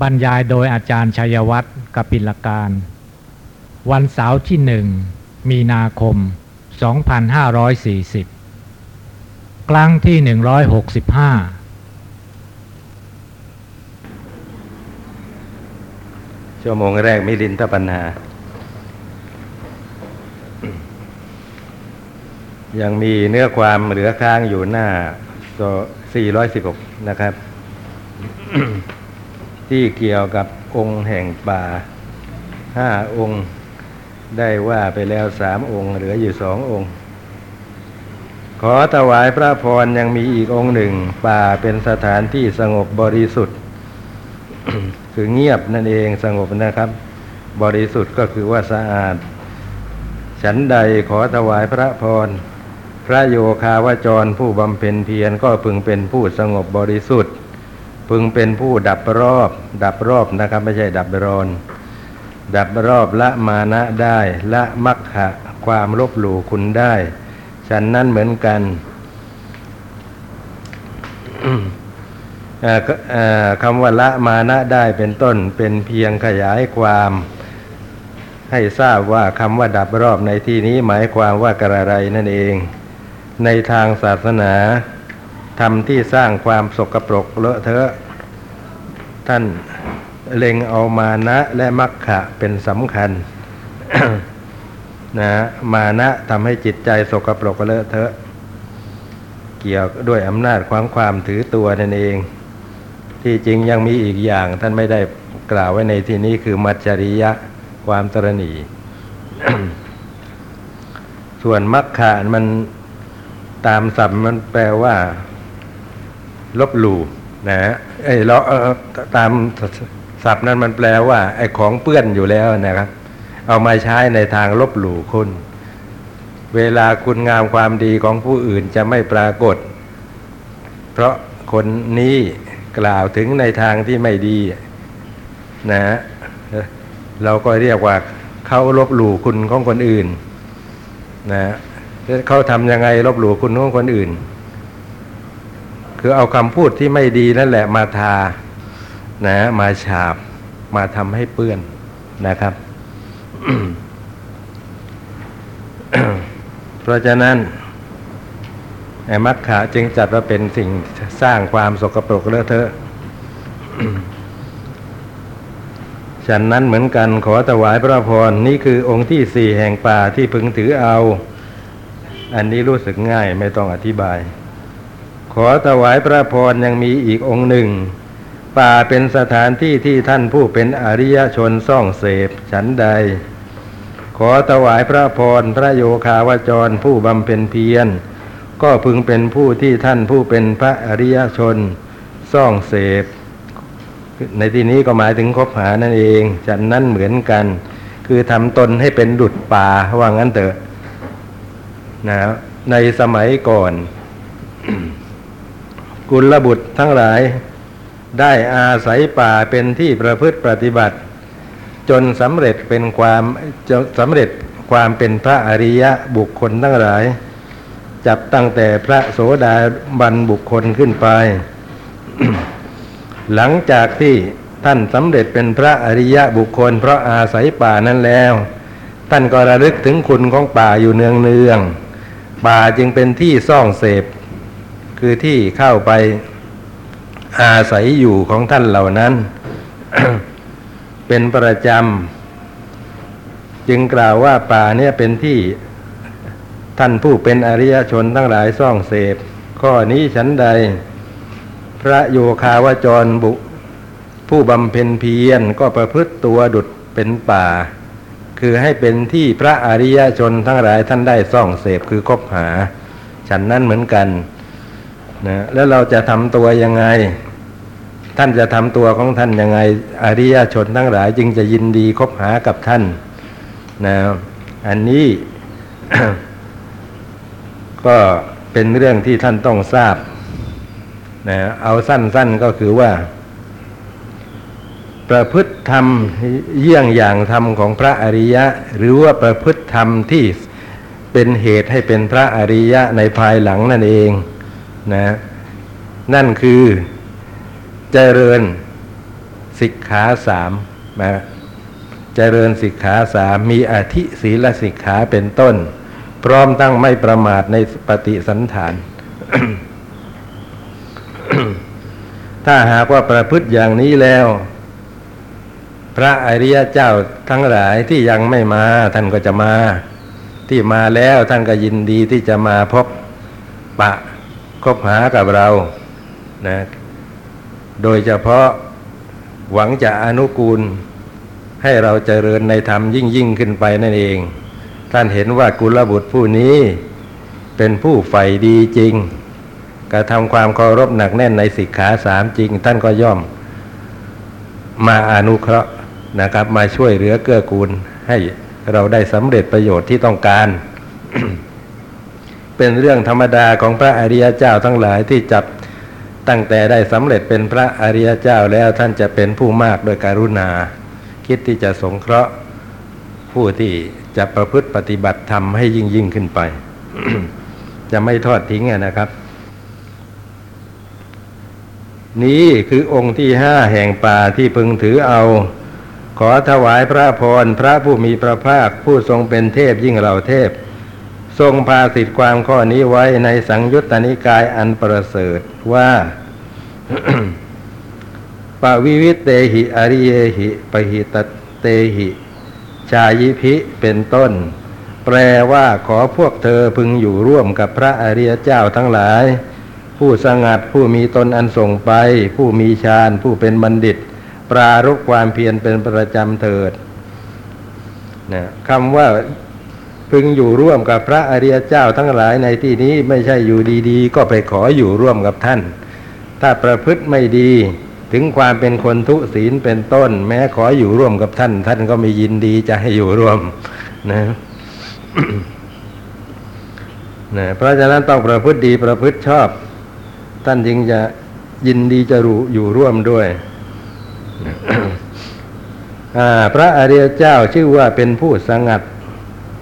บรรยายโดยอาจารย์ชัยวัฒน์กปิลการ วันเสาร์ที่หนึ่งมีนาคม 2540 ครั้งที่ 165 ชั่วโมงแรกมิลินทปัญหา ยังมีเนื้อความเหลือค้างอยู่หน้า 416 นะครับ ที่เกี่ยวกับองค์แห่งป่าห้าองค์ได้ว่าไปแล้วสามองค์ เหลืออยู่สององค์ ขอถวายพระพรยังมีอีกองค์หนึ่ง ป่าเป็นสถานที่สงบบริสุทธิ์ คือเงียบนั่นเองสงบนะครับ บริสุทธิ์ก็คือว่าสะอาด ฉันใดขอถวายพระพร พระโยคาวจรผู้บำเพ็ญเพียรก็พึงเป็นผู้สงบบริสุทธิ์ พึงเป็นผู้ดับรอบ ดับรอบนะครับ ไม่ใช่ดับรอน ดับรอบละมานะได้ ละมักขะความลบหลู่คุณได้ ฉันนั้นเหมือนกันคำว่าละมานะได้เป็นต้นเป็นเพียงขยายความให้ทราบว่าคำว่าดับรอบในที่นี้หมายความว่ากระไรนั่นเอง ในทางศาสนา ทำที่สร้างความสกปรกเลอะเทอะท่านเล็งเอามานะและมักขะเป็นสำคัญนะมานะทำให้จิตใจสกปรกเลอะเทอะ เกี่ยวด้วยอำนาจความความถือตัวนั่นเอง ที่จริงยังมีอีกอย่างท่านไม่ได้กล่าวไว้ในที่นี้คือมัจจริยะความตรณีส่วนมักขะมันตามศัพท์มันแปลว่า ลบหลู่นะไอ้เราเออตามศัพท์นั้นมันแปลว่า ไอ้ของเปื้อนอยู่แล้วนะครับ เอามาใช้ในทางลบหลู่คุณ เวลาคุณงามความดีของผู้อื่นจะไม่ปรากฏ เพราะคนนี้กล่าวถึงในทางที่ไม่ดีนะฮะเราก็เรียกว่าเขาลบหลู่คุณของคนอื่นนะเขาทำยังไงลบหลู่คุณของคนอื่น คือเอาคำพูดที่ไม่ดีนั่นแหละมาทานะมาฉาบมาทำให้เปื้อนนะครับ เพราะฉะนั้นไอ้มัคคะจึงจัดว่าเป็นสิ่งสร้างความสกปรกเลอะเทอะฉันนั้นเหมือนกันขอถวายพระพรนี่คือองค์ที่สี่แห่งป่าที่พึงถือเอา อันนี้รู้สึกง่ายไม่ต้องอธิบาย ขอถวายพระพรยังมีอีกองค์หนึ่ง ป่าเป็นสถานที่ที่ท่านผู้เป็นอริยชนซ่องเสพฉันใด ขอถวายพระพรพระโยคาวจรผู้บำเพ็ญเพียร ก็พึงเป็นผู้ที่ท่านผู้เป็นพระอริยชนซ่องเสพ ในที่นี้ก็หมายถึงคบหานั่นเองฉันนั้นเหมือนกัน คือทำตนให้เป็นดุจป่าว่างั้นเถอะนะในสมัยก่อน กุลบุตรทั้งหลาย ได้อาศัยป่าเป็นที่ประพฤติปฏิบัติ จนสำเร็จเป็นความจนสำเร็จความเป็นพระอริยะบุคคลทั้งหลาย จับตั้งแต่พระโสดาบันบุคคลขึ้นไป หลังจากที่ท่านสำเร็จเป็นพระอริยะบุคคล เพราะอาศัยป่านั้นแล้ว ท่านก็ระลึกถึงคุณของป่าอยู่เนืองเนืองๆป่าจึงเป็นที่ซ่องเสพ คือที่เข้าไปอาศัยอยู่ของท่านเหล่านั้น เป็นประจำ จึงกล่าวว่าป่าเนี่ยเป็นที่ท่านผู้เป็นอริยชนทั้งหลายซ่องเสพ ข้อนี้ฉันใด พระโยคาวจรบุ ผู้บำเพ็ญเพียรก็ประพฤติตัวดุดเป็นป่า คือให้เป็นที่พระอริยชนทั้งหลายท่านได้ซ่องเสพคือคบหา ฉันนั้นเหมือนกัน นะแล้วเราจะทำตัวยังไง ท่านจะทำตัวของท่านยังไง อริยชนทั้งหลายจึงจะยินดีคบหากับท่านนะอันนี้ ก็เป็นเรื่องที่ท่านต้องทราบนะเอาสั้นๆก็คือว่า ประพฤติธรรมเยี่ยงอย่างธรรมของพระอริยะ หรือว่าประพฤติธรรมที่เป็นเหตุให้เป็นพระอริยะในภายหลังนั่นเอง นะนั่นคือเจริญสิกขาสามนะเจริญสิกขาสามมีอธิศีลสิกขาเป็นต้น พร้อมตั้งไม่ประมาทในปฏิสันฐาน ถ้าหากว่าประพฤติอย่างนี้แล้ว พระอริยเจ้าทั้งหลายที่ยังไม่มาท่านก็จะมา ที่มาแล้วท่านก็ยินดีที่จะมาพบปะ คบหากับเรานะโดยเฉพาะหวังจะอนุกูล ให้เราเจริญในธรรมยิ่งยิ่งขึ้นไปนั่นเอง ท่านเห็นว่ากุลบุตรผู้นี้เป็นผู้ใฝ่ดีจริงกระทำความเคารพหนักแน่นในสิกขาสามจริง ท่านก็ย่อม มาอนุเคราะห์นะครับ มาช่วยเหลือเกื้อกูลให้เราได้สำเร็จประโยชน์ที่ต้องการ เป็นเรื่องธรรมดาของพระอริยเจ้าทั้งหลายที่จับตั้งแต่ได้สำเร็จเป็นพระอริยเจ้าแล้วท่านจะเป็นผู้มากโดยการุณา คิดที่จะสงเคราะห์ผู้ที่จะประพฤติปฏิบัติธรรมให้ยิ่งยิ่งขึ้นไป จะไม่ทอดทิ้งนะครับ นี้คือองค์ที่ห้าแห่งป่าที่พึงถือเอา ขอถวายพระพรพระผู้มีพระภาคผู้ทรงเป็นเทพยิ่งเหล่าเทพ ทรงพาสิทธิความข้อนี้ไว้ในสังยุตตนิกายอันประเสริฐว่าปวิวิเตหิอริเยหิปหิตเตหิชายิพิเป็นต้น แปลว่าขอพวกเธอพึงอยู่ร่วมกับพระอริยเจ้าทั้งหลาย ผู้สงัดผู้มีตนอันส่งไป ผู้มีฌานผู้เป็นบัณฑิต ปรารกความเพียรเป็นประจำเถิดนะคำว่า พึงอยู่ร่วมกับพระอริยเจ้าทั้งหลายในที่นี้ไม่ใช่อยู่ดีๆ ก็ไปขออยู่ร่วมกับท่าน ถ้าประพฤติไม่ดีถึงความเป็นคนทุศีลเป็นต้น แม้ขออยู่ร่วมกับท่าน ท่านก็ไม่ยินดีจะให้อยู่ร่วมนะนะเพราะฉะนั้นต้องประพฤติดีประพฤติชอบ ท่านจึงจะยินดีจะรู้อยู่ร่วมด้วยพระอริยเจ้าชื่อว่าเป็นผู้สงัด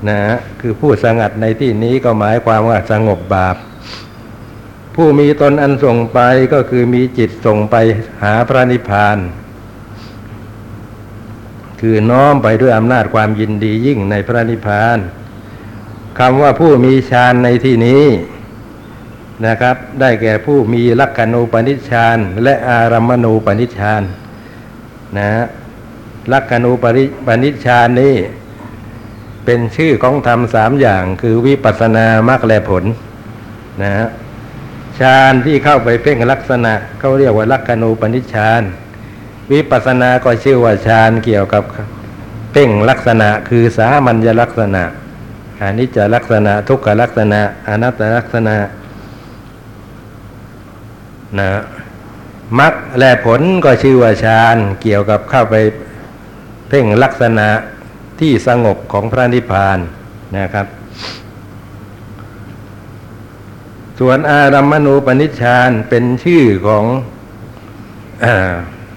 นะคือผู้สงัดในที่นี้ก็หมายความว่าสงบบาป ผู้มีตนอันส่งไปก็คือมีจิตส่งไปหาพระนิพพาน คือน้อมไปด้วยอำนาจความยินดียิ่งในพระนิพพานคำว่าผู้มีฌานในที่นี้นะครับ ได้แก่ผู้มีลักขณูปนิชฌานและอารัมมณูปนิชฌานนะลักขณูปนิปนิชฌานนี้ เป็นชื่อของธรรมสามอย่าง คือวิปัสสนามรรคและผลนะฮะฌานที่เข้าไปเพ่งลักษณะเขาเรียกว่าลักขณูปนิชฌานวิปัสสนาก็ชื่อว่าฌานเกี่ยวกับเพ่งลักษณะ คือสามัญลักษณะอนิจจลักษณะ ทุกขลักษณะ อนัตตลักษณะนะมรรคและผลก็ชื่อว่าฌานเกี่ยวกับเข้าไปเพ่งลักษณะ ที่สงบของพระนิพพานนะครับ ส่วนอารัมมณูปนิชฌานเป็นชื่อของอ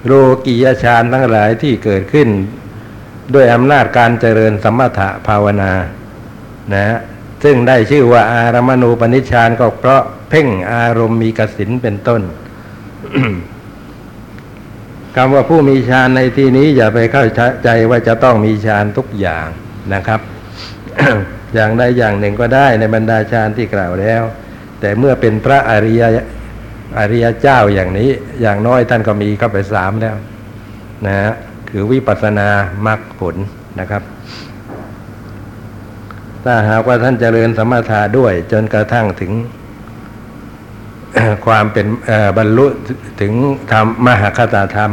โลกียฌานทั้งหลายที่เกิดขึ้น ด้วยอำนาจการเจริญสมถะภาวนานะซึ่งได้ชื่อว่าอารัมมณูปนิชฌานก็เพราะเพ่งอารมณ์มีกสินเป็นต้น คำว่าผู้มีฌานในที่นี้อย่าไปเข้าใจว่าจะต้องมีฌานทุกอย่างนะครับ อย่างใดอย่างหนึ่งก็ได้ในบรรดาฌานที่กล่าวแล้ว แต่เมื่อเป็นพระอริยอริยเจ้าอย่างนี้ อย่างน้อยท่านก็มีเข้าไปสามแล้วนะฮะคือวิปัสสนามรรคผลนะครับ ถ้าหากว่าท่านเจริญสมถะด้วยจนกระทั่งถึง ความเป็นบรรลุถึงธรรมมหาคตาธรรม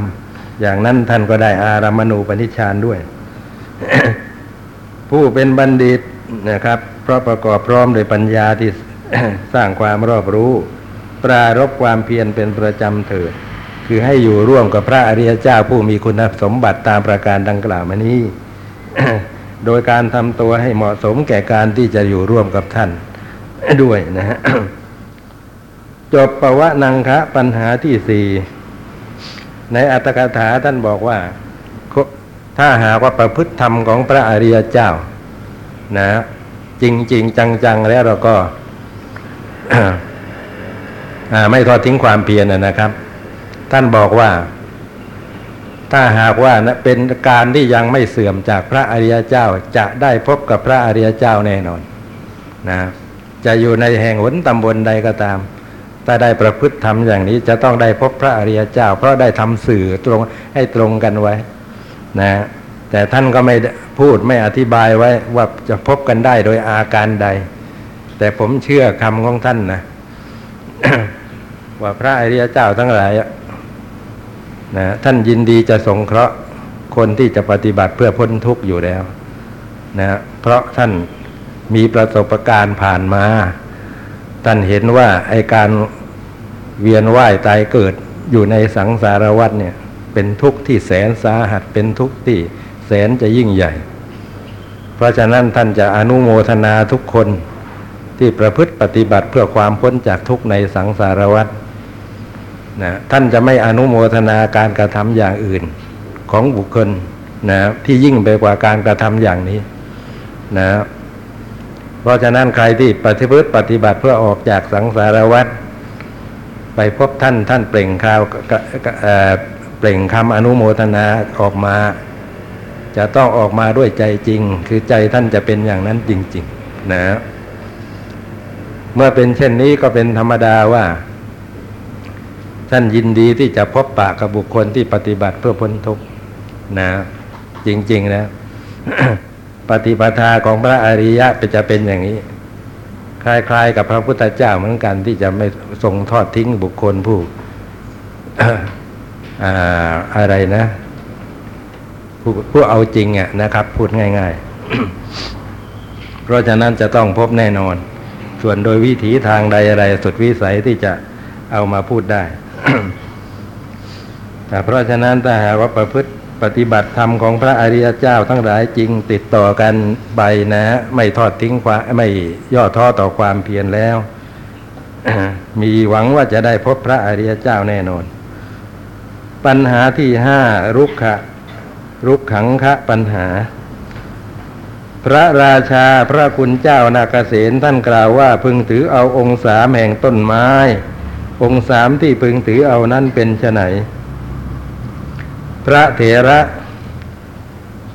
อย่างนั้นท่านก็ได้อารัมณูปนิชฌานด้วย ผู้เป็นบัณฑิตนะครับ เพราะประกอบพร้อมโดยปัญญาที่สร้างความรอบรู้ ปรารบความเพียรเป็นประจำเถิด คือให้อยู่ร่วมกับพระอริยเจ้าผู้มีคุณสมบัติตามประการดังกล่าวมานี้ โดยการทำตัวให้เหมาะสมแก่การที่จะอยู่ร่วมกับท่านด้วยนะฮะ จบปวะนังคะปัญหาที่สี่ในอัตถกถาท่านบอกว่า ถ้าหากว่าประพฤติธรรมของพระอริยเจ้า นะ จริงจริงจัง ๆ แล้วเราก็ไม่ทอดทิ้งความเพียรนะครับ ท่านบอกว่า ถ้าหากว่านะเป็นการที่ยังไม่เสื่อมจากพระอริยเจ้าจะได้พบกับพระอริยเจ้าแน่นอน นะ จะอยู่ในแห่งหนตำบลใดก็ตาม ถ้าได้ประพฤติทำอย่างนี้จะต้องได้พบพระอริยเจ้า เพราะได้ทำสื่อตรงให้ตรงกันไว้นะแต่ท่านก็ไม่พูดไม่อธิบายไว้ว่าจะพบกันได้โดยอาการใด แต่ผมเชื่อคำของท่านนะว่าพระอริยเจ้าทั้งหลายนะท่านยินดีจะสงเคราะห์คนที่จะปฏิบัติเพื่อพ้นทุกข์อยู่แล้วนะเพราะท่านมีประสบการณ์ผ่านมา ท่านเห็นว่าไอการเวียนว่ายตายเกิดอยู่ในสังสารวัฏเนี่ยเป็นทุกข์ที่แสนสาหัสเป็นทุกข์ที่แสนจะยิ่งใหญ่ เพราะฉะนั้นท่านจะอนุโมทนาทุกคนที่ประพฤติปฏิบัติเพื่อความพ้นจากทุกข์ในสังสารวัฏนะท่านจะไม่อนุโมทนาการกระทำอย่างอื่นของบุคคลนะที่ยิ่งไปกว่าการกระทำอย่างนี้นะ เพราะฉะนั้นใครที่ปฏิพฤติปฏิบัติเพื่อออกจากสังสารวัฏไปพบท่านท่านเปล่งข่าวเปล่งคำอนุโมทนาออกมา จะต้องออกมาด้วยใจจริง คือใจท่านจะเป็นอย่างนั้นจริง ๆ นะ เมื่อเป็นเช่นนี้ก็เป็นธรรมดาว่า ท่านยินดีที่จะพบปะกับบุคคลที่ปฏิบัติเพื่อพ้นทุกข์นะ จริง ๆ นะ ปฏิปทาของพระอริยะจะเป็นอย่างนี้ คล้ายๆ กับพระพุทธเจ้าเหมือนกันที่จะไม่ทรงทอดทิ้งบุคคลผู้อ่าอะไรนะผู้ผู้เอาจริงอะนะครับ พูดง่าย ๆ เพราะฉะนั้นจะต้องพบแน่นอน ส่วนโดยวิถีทางใดอะไรสุดวิสัยที่จะเอามาพูดได้แต่เพราะฉะนั้นถ้าหากว่าประพฤติ ปฏิบัติธรรมของพระอริยเจ้าทั้งหลายจริงติดต่อกันไปนะ ไม่ทอดทิ้งความไม่ย่อท้อต่อความเพียรแล้ว มีหวังว่าจะได้พบพระอริยเจ้าแน่นอน ปัญหาที่ห้ารุกขะรุกขังคะปัญหา พระราชาพระคุณเจ้านาเกษตท่านกล่าวว่าพึงถือเอาองค์สามแห่งต้นไม้ องค์สามที่พึงถือเอานั้นเป็นไฉน พระเถระ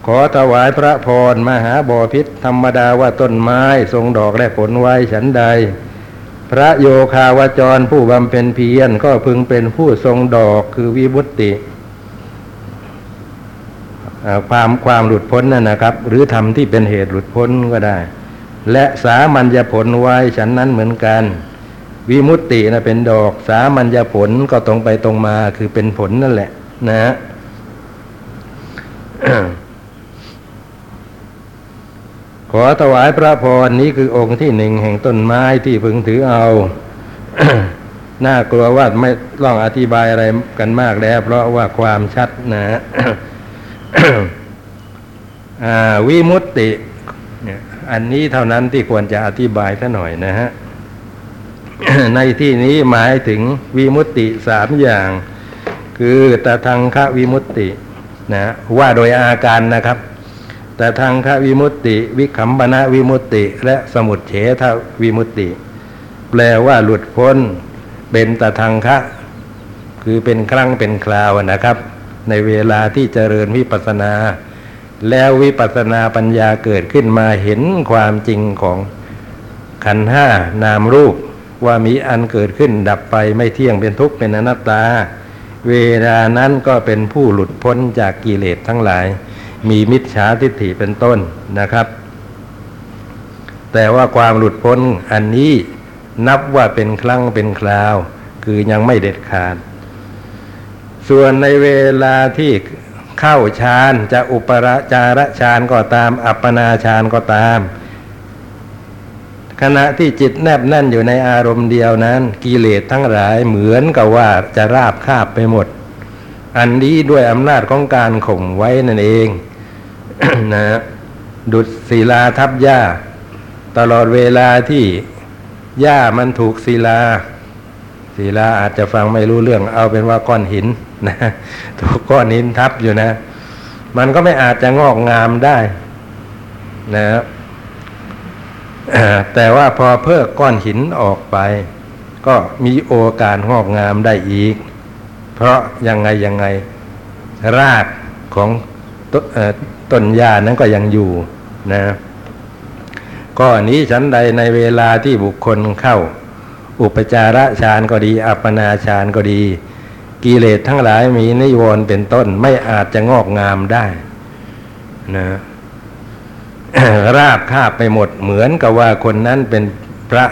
ขอถวายพระพรมหาบอพิษธรรมดาว่าต้นไม้ทรงดอกและผลไว้ฉันใด พระโยคาวจรผู้บำเพ็ญเพียรก็พึงเป็นผู้ทรงดอกคือวิบุติความความหลุดพ้นนั่นนะครับ หรือทำที่เป็นเหตุหลุดพ้นก็ได้ และสามัญญผลไว้ฉันนั้นเหมือนกัน วิมุตตินะเป็นดอก สามัญญผลก็ตรงไปตรงมาคือเป็นผลนั่นแหละ นะ ขอถวายพระพรนี้คือองค์ที่หนึ่งแห่งต้นไม้ที่พึงถือเอา น่ากลัวว่าไม่ต้องอธิบายอะไรกันมากแล้ว เพราะว่าความชัดนะวิมุตติ อันนี้เท่านั้นที่ควรจะอธิบายซะหน่อยนะฮะ ในที่นี้หมายถึงวิมุตติสามอย่าง คือตะทังคะวิมุตติ นะว่าโดยอาการนะครับ แต่ทางควิมุตติ วิคัมปนะวิมุตติ และสมุดเฉทวิมุตติ แปลว่าหลุดพ้นเป็นตทางคะคือเป็นครั้งเป็นคราวนะครับ ในเวลาที่เจริญวิปัสนา แล้ววิปัสนาปัญญาเกิดขึ้นมาเห็นความจริงของขันห้านามรูป ว่ามีอันเกิดขึ้นดับไปไม่เที่ยงเป็นทุกข์เป็นอนัตตา เวลานั้นก็เป็นผู้หลุดพ้นจากกิเลสทั้งหลาย มีมิจฉาทิฏฐิเป็นต้นนะครับ แต่ว่าความหลุดพ้นอันนี้นับว่าเป็นครั้งเป็นคราว คือยังไม่เด็ดขาด ส่วนในเวลาที่เข้าฌานจะอุปราจารฌานก็ตาม อัปปนาฌานก็ตาม ขณะที่จิตแนบแน่นอยู่ในอารมณ์เดียวนั้น กิเลสทั้งหลายเหมือนกับว่าจะราบคาบไปหมด อันนี้ด้วยอำนาจของการข่มไว้นั่นเองนะดุดศิลาทับหญ้า ตลอดเวลาที่หญ้ามันถูกศิลาศิลาอาจจะฟังไม่รู้เรื่อง เอาเป็นว่าก้อนหินนะถูกก้อนหินทับอยู่นะ มันก็ไม่อาจจะงอกงามได้นะครับ แต่ว่าพอเพิกก้อนหินออกไป ก็มีโอกาสงอกงามได้อีก เพราะยังไงยังไงรากของตต้นหญ้านั้นก็ยังอยู่นะก็อันนี้ฉันใดในเวลาที่บุคคลเข้า อุปจาระฌานก็ดี อัปปนาฌานก็ดี กิเลสทั้งหลายมีนิวรณ์เป็นต้นไม่อาจจะงอกงามได้นะ ราบคาบไปหมดเหมือนกับว่าคนนั้นเป็นพระ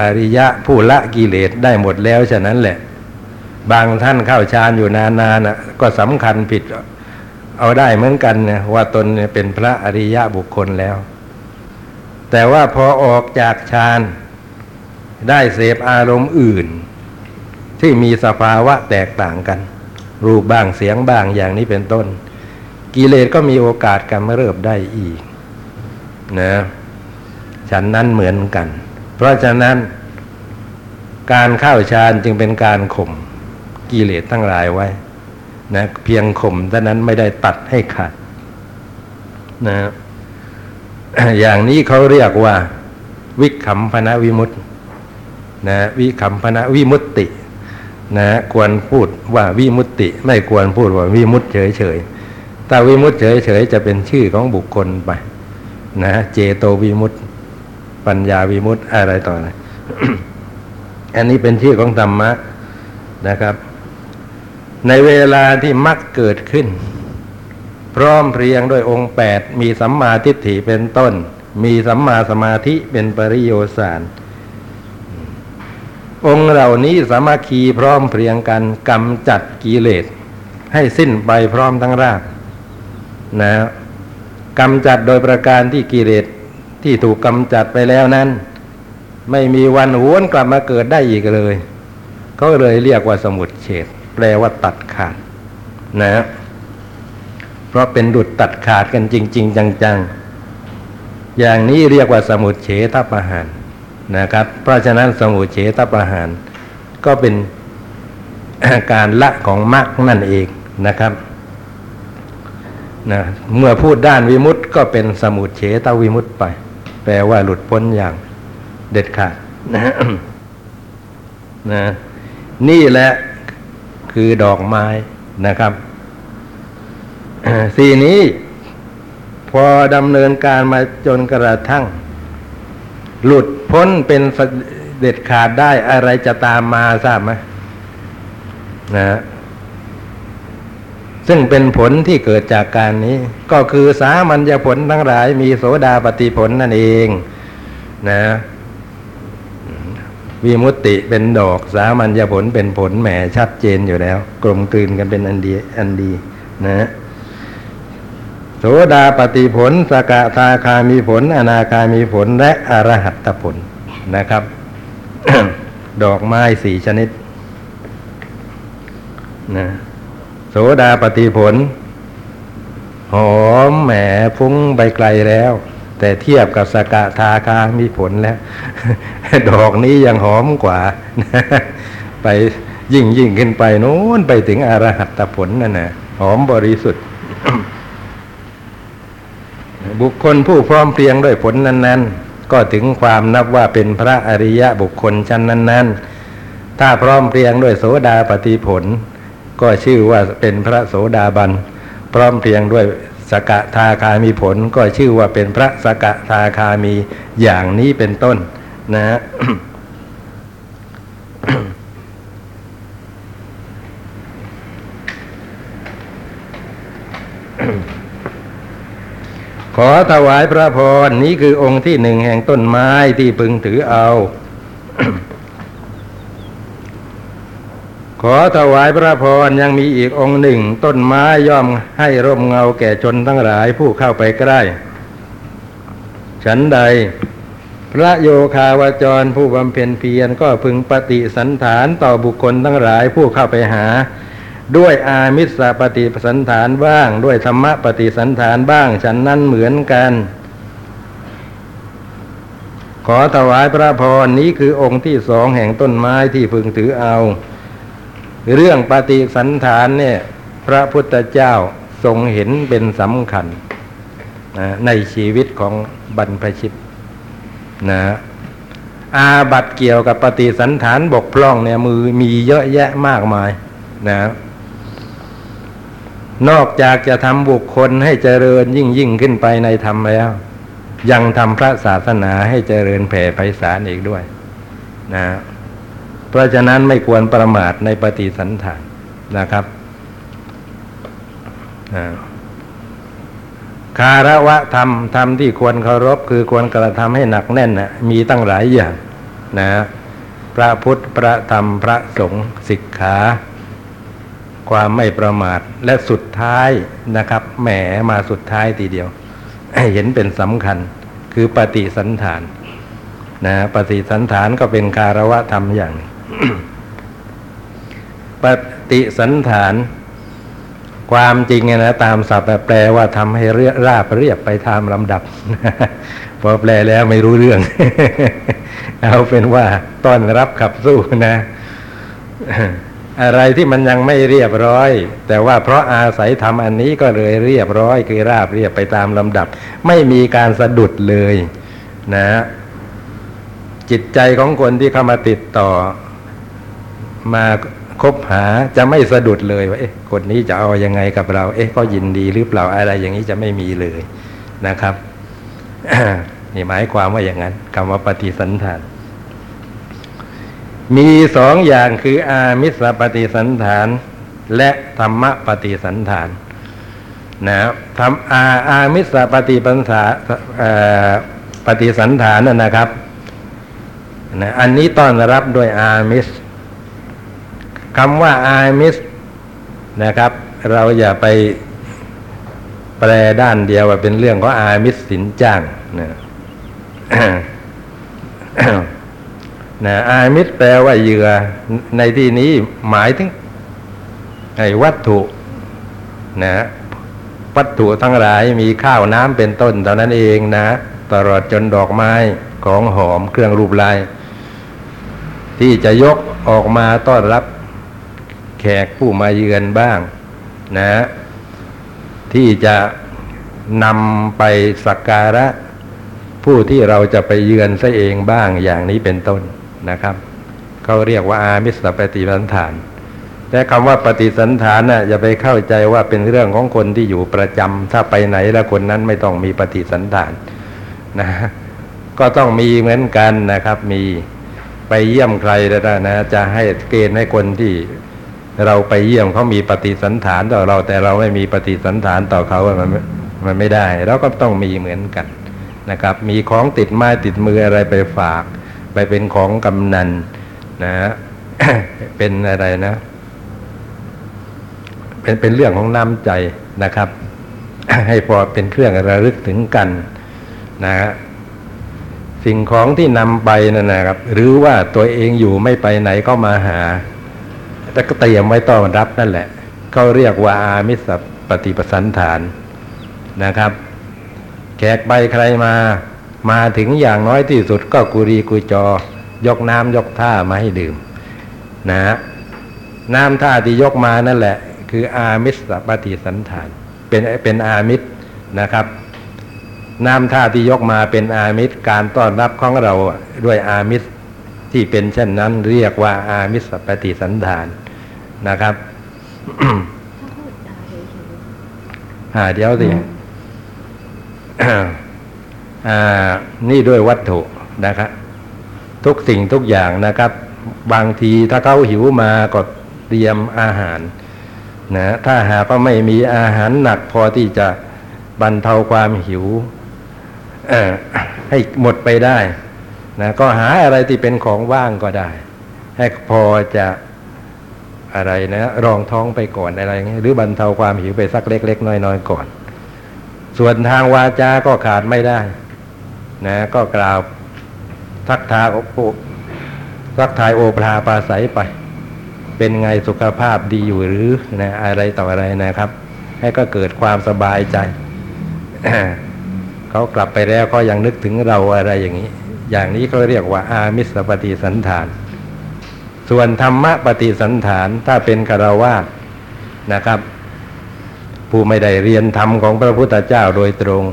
อริยะผู้ละกิเลสได้หมดแล้วฉะนั้นแหละ บางท่านเข้าฌานอยู่นานๆนะก็สำคัญผิดเอาได้เหมือนกันนะว่าตนเนี่ยเป็นพระอริยะบุคคลแล้ว แต่ว่าพอออกจากฌานได้เสพอารมณ์อื่น ที่มีสภาวะแตกต่างกัน รูปบ้างเสียงบ้างอย่างนี้เป็นต้น กิเลสก็มีโอกาสกำเริบได้อีก นะฉันนั้นเหมือนกัน เพราะฉะนั้นการเข้าฌานจึงเป็นการข่มกิเลสทั้งหลายไว้นะเพียงข่มเท่านั้นไม่ได้ตัดให้ขาดนะอย่างนี้เขาเรียกว่า วิคัมพนะวิมุตตินะวิคัมพนะวิมุตตินะควรพูดว่าวิมุตติ ไม่ควรพูดว่าวิมุตติเฉยๆถ้าวิมุตติเฉยๆจะเป็นชื่อของบุคคลไป นะเจโตวิมุตติปัญญาวิมุตติอะไรต่ออะไรอันนี้เป็นชื่อของธรรมะนะครับ ในเวลาที่มักเกิดขึ้น พร้อมเพรียงด้วยองค์แปดมีสัมมาทิฏฐิเป็นต้น มีสัมมาสมาธิเป็นปริโยสารองค์เหล่านี้สามัคคีพร้อมเพรียงกันกำจัดกิเลสให้สิ้นไปพร้อมทั้งรากนะ กำจัดโดยประการที่กิเลสที่ถูกกำจัดไปแล้วนั้น ไม่มีวันหวนกลับมาเกิดได้อีกเลย เขาเลยเรียกว่าสมุดเฉดแปลว่าตัดขาดนะ เพราะเป็นดุดตัดขาดกันจริง ๆ จังๆ อย่างนี้เรียกว่าสมุดเฉทประหารนะครับ เพราะฉะนั้นสมุดเฉทประหาร ก็เป็นการละของมรรคนั่นเองนะครับ นะเมื่อพูดด้านวิมุตต์ก็เป็นสมุดเฉตวิมุตต์ไป แปลว่าหลุดพ้นอย่างเด็ดขาดนะนะนี่แหละคือดอกไม้นะครับสีนี้พอดำเนินการมาจนกระทั่ง หลุดพ้นเป็นเด็ดขาดได้อะไรจะตามมาทราบไหมนะ ซึ่งเป็นผลที่เกิดจากการนี้ ก็คือสามัญญผลทั้งหลายมีโสดาปฏิผลนั่นเองนะวิมุตติเป็นดอกสามัญญผลเป็นผลแหมชัดเจนอยู่แล้ว กลมกลืนกันเป็นอันดีอันดีนะโสดาปฏิผล สกทาคามีผล อนาคามีผลและอรหัตผลนะครับ ดอกไม้สี่ชนิดนะ โสดาปฏิผล หอมแหมฟุ้งไปไกลแล้ว แต่เทียบกับสกะทาคามีผลแล้ว ดอกนี้ยังหอมกว่า ไปยิ่งยิ่งขึ้นไปโน้นไปถึงอรหัตผลนั่นนะหอมบริสุทธิ์ บุคคลผู้พร้อมเพรียงด้วยผลนั้น ๆ ก็ถึงความนับว่าเป็นพระอริยะบุคคลชั้นนั้น ๆ ถ้าพร้อมเพรียงด้วยโสดาปฏิผล ก็ชื่อว่าเป็นพระโสดาบัน พร้อมเพรียงด้วยสกทาคามีผล ก็ชื่อว่าเป็นพระสกทาคามีอย่างนี้เป็นต้นนะฮะขอถวายพระพรนี้คือองค์ที่หนึ่งแห่งต้นไม้ที่พึงถือเอา ขอถวายพระพรยังมีอีกองค์หนึ่ง ต้นไม้ย่อมให้ร่มเงาแก่ชนทั้งหลายผู้เข้าไปใกล้ ฉันใด พระโยคาวจรผู้บำเพ็ญเพียรก็พึงปฏิสันฐานต่อบุคคลทั้งหลายผู้เข้าไปหา ด้วยอามิสปฏิสันฐานบ้าง ด้วยธรรมปฏิสันฐานบ้าง ฉันนั้นเหมือนกันขอถวายพระพรนี้คือองค์ที่สองแห่งต้นไม้ที่พึงถือเอา เรื่องปฏิสันฐานเนี่ยพระพุทธเจ้าทรงเห็นเป็นสำคัญนะในชีวิตของบรรพชิตนะอาบัตเกี่ยวกับปฏิสันฐานบกพร่องเนี่ยมือมีเยอะแยะมากมายนะนอกจากจะทำบุคคลให้เจริญยิ่งยิ่งขึ้นไปในธรรมแล้ว ยังทำพระศาสนาให้เจริญแผ่ไพศาลอีกด้วยนะ เพราะฉะนั้นไม่ควรประมาทในปฏิสันฐานนะครับคาระวะธรรมธรรมที่ควรเคารพ คือควรกระทำให้หนักแน่นนะมีตั้งหลายอย่างนะพระพุทธพระธรรมพระสงฆ์สิกขา ความไม่ประมาทและสุดท้ายนะครับ แหมมาสุดท้ายทีเดียว เห็นเป็นสำคัญคือปฏิสันฐานนะปฏิสันฐานก็เป็นคารวะธรรมอย่างหนึ่ง ปฏิสันฐาน ความจริงนะตามศัพท์แปลว่าทำให้เรียราบเรียบไปตามลำดับพอแปลแล้วไม่รู้เรื่อง เอาเป็นว่าต้อนรับขับสู้นะ อะไรที่มันยังไม่เรียบร้อย แต่ว่าเพราะอาศัยทำอันนี้ก็เลยเรียบร้อย คือราบเรียบไปตามลำดับ ไม่มีการสะดุดเลยนะจิตใจของคนที่เข้ามาติดต่อ มาคบหาจะไม่สะดุดเลยว่าเอ๊ะคนนี้จะเอาอยังไงกับเรา เอ๊ะก็ยินดีหรือเปล่าอะไรอย่างนี้จะไม่มีเลยนะครับนี่หมายความว่าอย่างนั้นคำว่าปฏิสันฐาน มีสองอย่างคืออามิสปฏิสันฐาน และธรรมปฏิสันฐานนะทำอาอามิสปฏิปันธาปฏิสันฐานนะนะครับนะอันนี้ต้อนรับด้วยอามิส คำว่าอามิสนะครับ เราอย่าไปแปลด้านเดียวว่าเป็นเรื่องของอามิสสินจ้างนะนะอามิสแปลว่าเหยื่อในที่นี้หมายถึงไอ้วัตถุนะวัตถุทั้งหลายมีข้าวน้ำเป็นต้นเท่านั้นเองนะ ตลอดจนดอกไม้ของหอมเครื่องรูปลาย ที่จะยกออกมาต้อนรับ แขกผู้มาเยือนบ้างนะที่จะนำไปสักการะ ผู้ที่เราจะไปเยือนซะเองบ้างอย่างนี้เป็นต้นนะครับเขาเรียกว่าอามิสปฏิสันฐาน แต่คำว่าปฏิสันฐานน่ะอย่าไปเข้าใจว่าเป็นเรื่องของคนที่อยู่ประจำถ้าไปไหนแล้วคนนั้นไม่ต้องมีปฏิสันฐานนะก็ต้องมีเหมือนกันนะครับ มีไปเยี่ยมใครแล้วนะ จะให้เกณฑ์ให้คนที่ เราไปเยี่ยมเขามีปฏิสันฐานต่อเรา แต่เราไม่มีปฏิสันฐานต่อเขามันมันไม่ได้เราก็ต้องมีเหมือนกันนะครับ มีของติดไม้ติดมืออะไรไปฝาก ไปเป็นของกำนันนะเป็นอะไรนะ เป็นเป็นเรื่องของน้ำใจนะครับ ให้พอเป็นเครื่องระลึกถึงกันนะฮะสิ่งของที่นำไปนั่นนะครับ หรือว่าตัวเองอยู่ไม่ไปไหนก็มาหา แล้วก็เตรียมไว้ต้อนรับนั่นแหละเขาเรียกว่าอามิสปฏิปสันฐานนะครับ แขกไปใครมา มาถึงอย่างน้อยที่สุดก็กุรีกุจอ ยกน้ำยกท่ามาให้ดื่มนะฮะน้ำท่าที่ยกมานั่นแหละ คืออามิสปฏิสันฐาน เป็นเป็นอามิสนะครับน้ำท่าที่ยกมาเป็นอามิสการต้อนรับของเราด้วยอามิสที่เป็นเช่นนั้นเรียกว่าอามิสปฏิสันฐาน นะครับอ่าเดี๋ยวสิอ่านี่ด้วยวัตถุนะครับ ทุกสิ่งทุกอย่างนะครับ บางทีถ้าเขาหิวมาก็เตรียมอาหารนะถ้าหากว่าไม่มีอาหารหนักพอที่จะบรรเทาความหิวเอ่อให้หมดไปได้นะก็หาอะไรที่เป็นของว่างก็ได้ ให้พอจะ อะไรนะรองท้องไปก่อนอะไรเงี้ยหรือบรรเทาความหิวไปสักเล็ก ๆ น้อยๆก่อน ส่วนทางวาจาก็ขาดไม่ได้ นะ ก็กล่าวทักทายโอทักทายโอภาปาศัยไป เป็นไงสุขภาพดีอยู่หรือนะอะไรต่ออะไรนะครับ ให้ก็เกิดความสบายใจเขากลับไปแล้วก็ยังนึกถึงเราอะไรอย่างนี้ อย่างนี้เขาเรียกว่าอามิสปฏิสันฐาน ส่วนธรรมะปฏิสันฐานถ้าเป็นคารวาสนะครับ ผู้ไม่ได้เรียนธรรมของพระพุทธเจ้าโดยตรง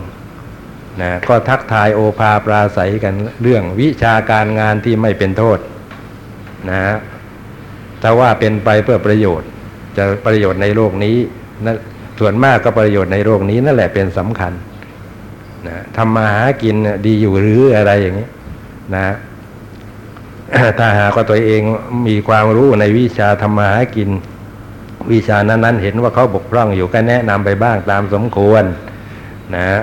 นะก็ทักทายโอภาปราศัยกันเรื่องวิชาการงานที่ไม่เป็นโทษนะถ้าว่าเป็นไปเพื่อประโยชน์ จะประโยชน์ในโลกนี้นะส่วนมากก็ประโยชน์ในโลกนี้นั่นแหละเป็นสำคัญนะทำมาหากินดีอยู่หรืออะไรอย่างนี้นะ ถ้าหากว่าตัวเองมีความรู้ในวิชาทำมาหากิน วิชานั้นๆ เห็นว่าเขาบกพร่องอยู่ก็แนะนำไปบ้างตามสมควรนะ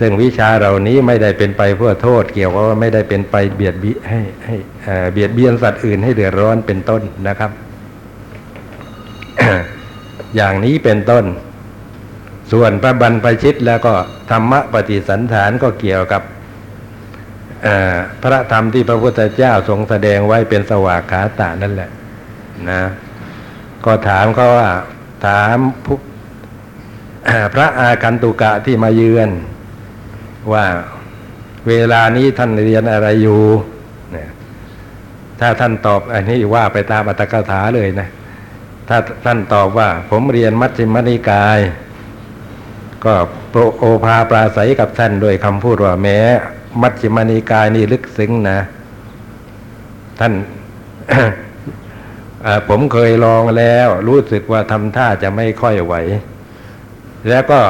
ซึ่งวิชาเหล่านี้ไม่ได้เป็นไปเพื่อโทษ เกี่ยวกับว่าไม่ได้เป็นไปเบียดบีให้ให้เบียดเบียนสัตว์อื่นให้เดือดร้อนเป็นต้นนะครับ อย่างนี้เป็นต้น ส่วนพระบรรพชิตแล้วก็ธรรมปฏิสันฐานก็เกี่ยวกับ พระธรรมที่พระพุทธเจ้าทรงแสดงไว้เป็นสวากขาตานั่นแหละนะก็ถามเขาว่า ถามผู้พระอาคันตุกะที่มาเยือน ว่าเวลานี้ท่านเรียนอะไรอยู่เนี่ยถ้าท่านตอบอันนี้ว่าไปตามอัตถกถาเลยนะ ถ้าท่านตอบว่า ผมเรียนมัชฌิมนิกาย ก็โปรโอภาปราศัยกับท่านโดยคำพูดว่าแม้ มัชฌิมนิกายนี่ลึกซึ้งนะ ท่านผมเคยลองแล้ว รู้สึกว่าทำท่าจะไม่ค่อยไหว แล้วก็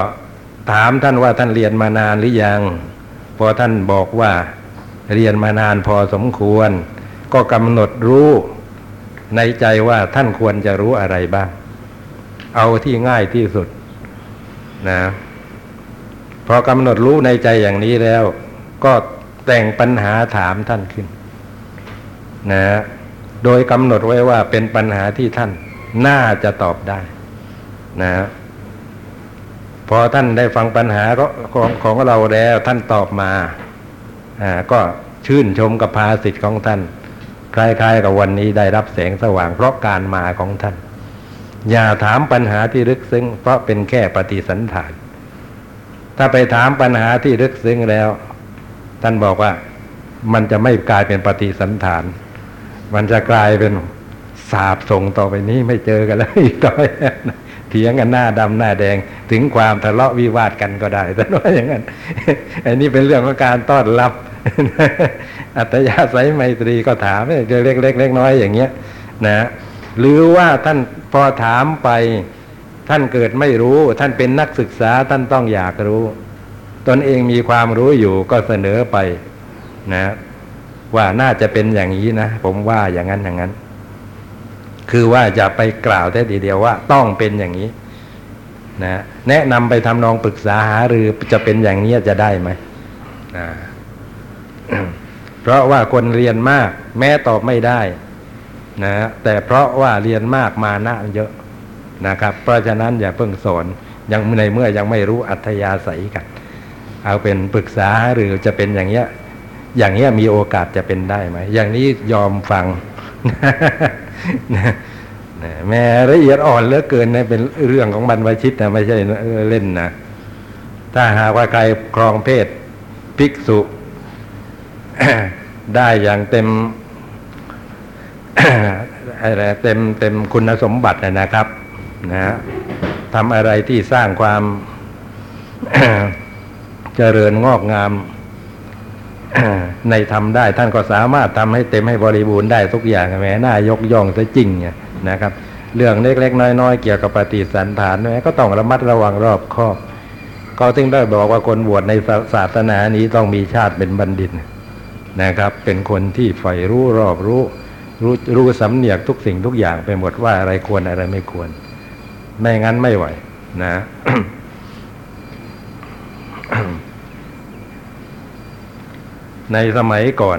ถามท่านว่าท่านเรียนมานานหรือยัง พอท่านบอกว่าเรียนมานานพอสมควร ก็กำหนดรู้ในใจว่าท่านควรจะรู้อะไรบ้าง เอาที่ง่ายที่สุดนะ พอกำหนดรู้ในใจอย่างนี้แล้ว ก็แต่งปัญหาถามท่านขึ้นนะโดยกำหนดไว้ว่าเป็นปัญหาที่ท่านน่าจะตอบได้นะพอท่านได้ฟังปัญหาของของเราแล้วท่านตอบมาอ่าก็ชื่นชมกับภาสิทธิ์ของท่าน คล้ายๆกับวันนี้ได้รับแสงสว่างเพราะการมาของท่าน อย่าถามปัญหาที่ลึกซึ้งเพราะเป็นแค่ปฏิสันฐาน ถ้าไปถามปัญหาที่ลึกซึ้งแล้ว ท่านบอกว่ามันจะไม่กลายเป็นปฏิสันฐาน มันจะกลายเป็นสาบส่งต่อไปนี้ไม่เจอกันแล้วอีกต่อไปเถียงกันหน้าดำหน้าแดงถึงความทะเลาะวิวาทกันก็ได้แต่ว่าอย่างนั้นอันนี้เป็นเรื่องของการต้อนรับ อัตยาศัยไมตรีก็ถามเล็กเล็กเล็กน้อยอย่างเงี้ยนะหรือว่าท่านพอถามไป ท่านเกิดไม่รู้ ท่านเป็นนักศึกษาท่านต้องอยากรู้ ตนเองมีความรู้อยู่ก็เสนอไปนะว่าน่าจะเป็นอย่างนี้นะ ผมว่าอย่างนั้นอย่างนั้น คือว่าจะไปกล่าวแต่ทีเดียวว่า ต้องเป็นอย่างนี้นะแนะนำไปทำนองปรึกษาหารือจะเป็นอย่างนี้จะได้ไหมนะเพราะว่าคนเรียนมาก แม้ตอบไม่ได้นะแต่เพราะว่าเรียนมากมาหน้าเยอะนะครับ เพราะฉะนั้นอย่าเพิ่งสอนยังในเมื่อยังไม่รู้อัธยาศัยกัน เอาเป็นปรึกษาหรือจะเป็นอย่างเงี้ย อย่างเงี้ยมีโอกาสจะเป็นได้ไหม อย่างนี้ยอมฟังแม่ละเอียดอ่อนเหลือเกินนะเป็นเรื่องของบรรพชิตนะไม่ใช่เล่นนะ ถ้าหากว่าใครครองเพศภิกษุได้อย่างเต็มอะไรเต็มเต็มคุณสมบัตินะครับ นะทำอะไรที่สร้างความ เจริญงอกงามในทำได้ท่านก็สามารถทำให้เต็มให้บริบูรณ์ได้ทุกอย่างแม้น่ายกย่องซะจริงเนี่ยนะครับ เรื่องเล็ก ๆ น้อย ๆ เกี่ยวกับปฏิสันฐานแม้ก็ต้องระมัดระวังรอบคอบ ก็ถึงได้บอกว่าคนบวชในศาสนานี้ต้องมีชาติเป็นบัณฑิตนะครับ เป็นคนที่ใฝ่รู้รอบรู้รู้รู้สำเนียกทุกสิ่งทุกอย่างไปหมดว่าอะไรควรอะไรไม่ควร ไม่งั้นไม่ไหว นะ ในสมัยก่อน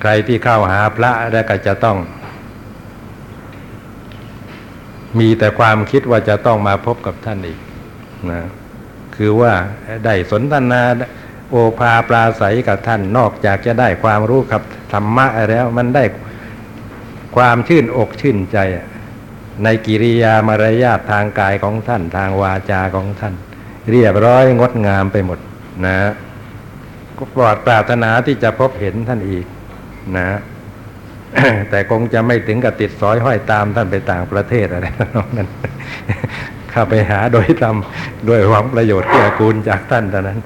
ใครที่เข้าหาพระแล้วก็จะต้อง มีแต่ความคิดว่าจะต้องมาพบกับท่านอีกนะคือว่าได้สนทนาโอภาปราศัยกับท่านนอกจากจะได้ความรู้กับธรรมะแล้วมันได้ความชื่นอกชื่นใจ ในกิริยามารยาททางกายของท่าน ทางวาจาของท่าน เรียบร้อยงดงามไปหมดนะ ก็ปลอดปรารถนาที่จะพบเห็นท่านอีกนะ แต่คงจะไม่ถึงกับติดสอยห้อยตามท่านไปต่างประเทศอะไรนั้นเข้าไปหาโดยทำโดยหวังประโยชน์เกื้อกูลจากท่านเท่านั้น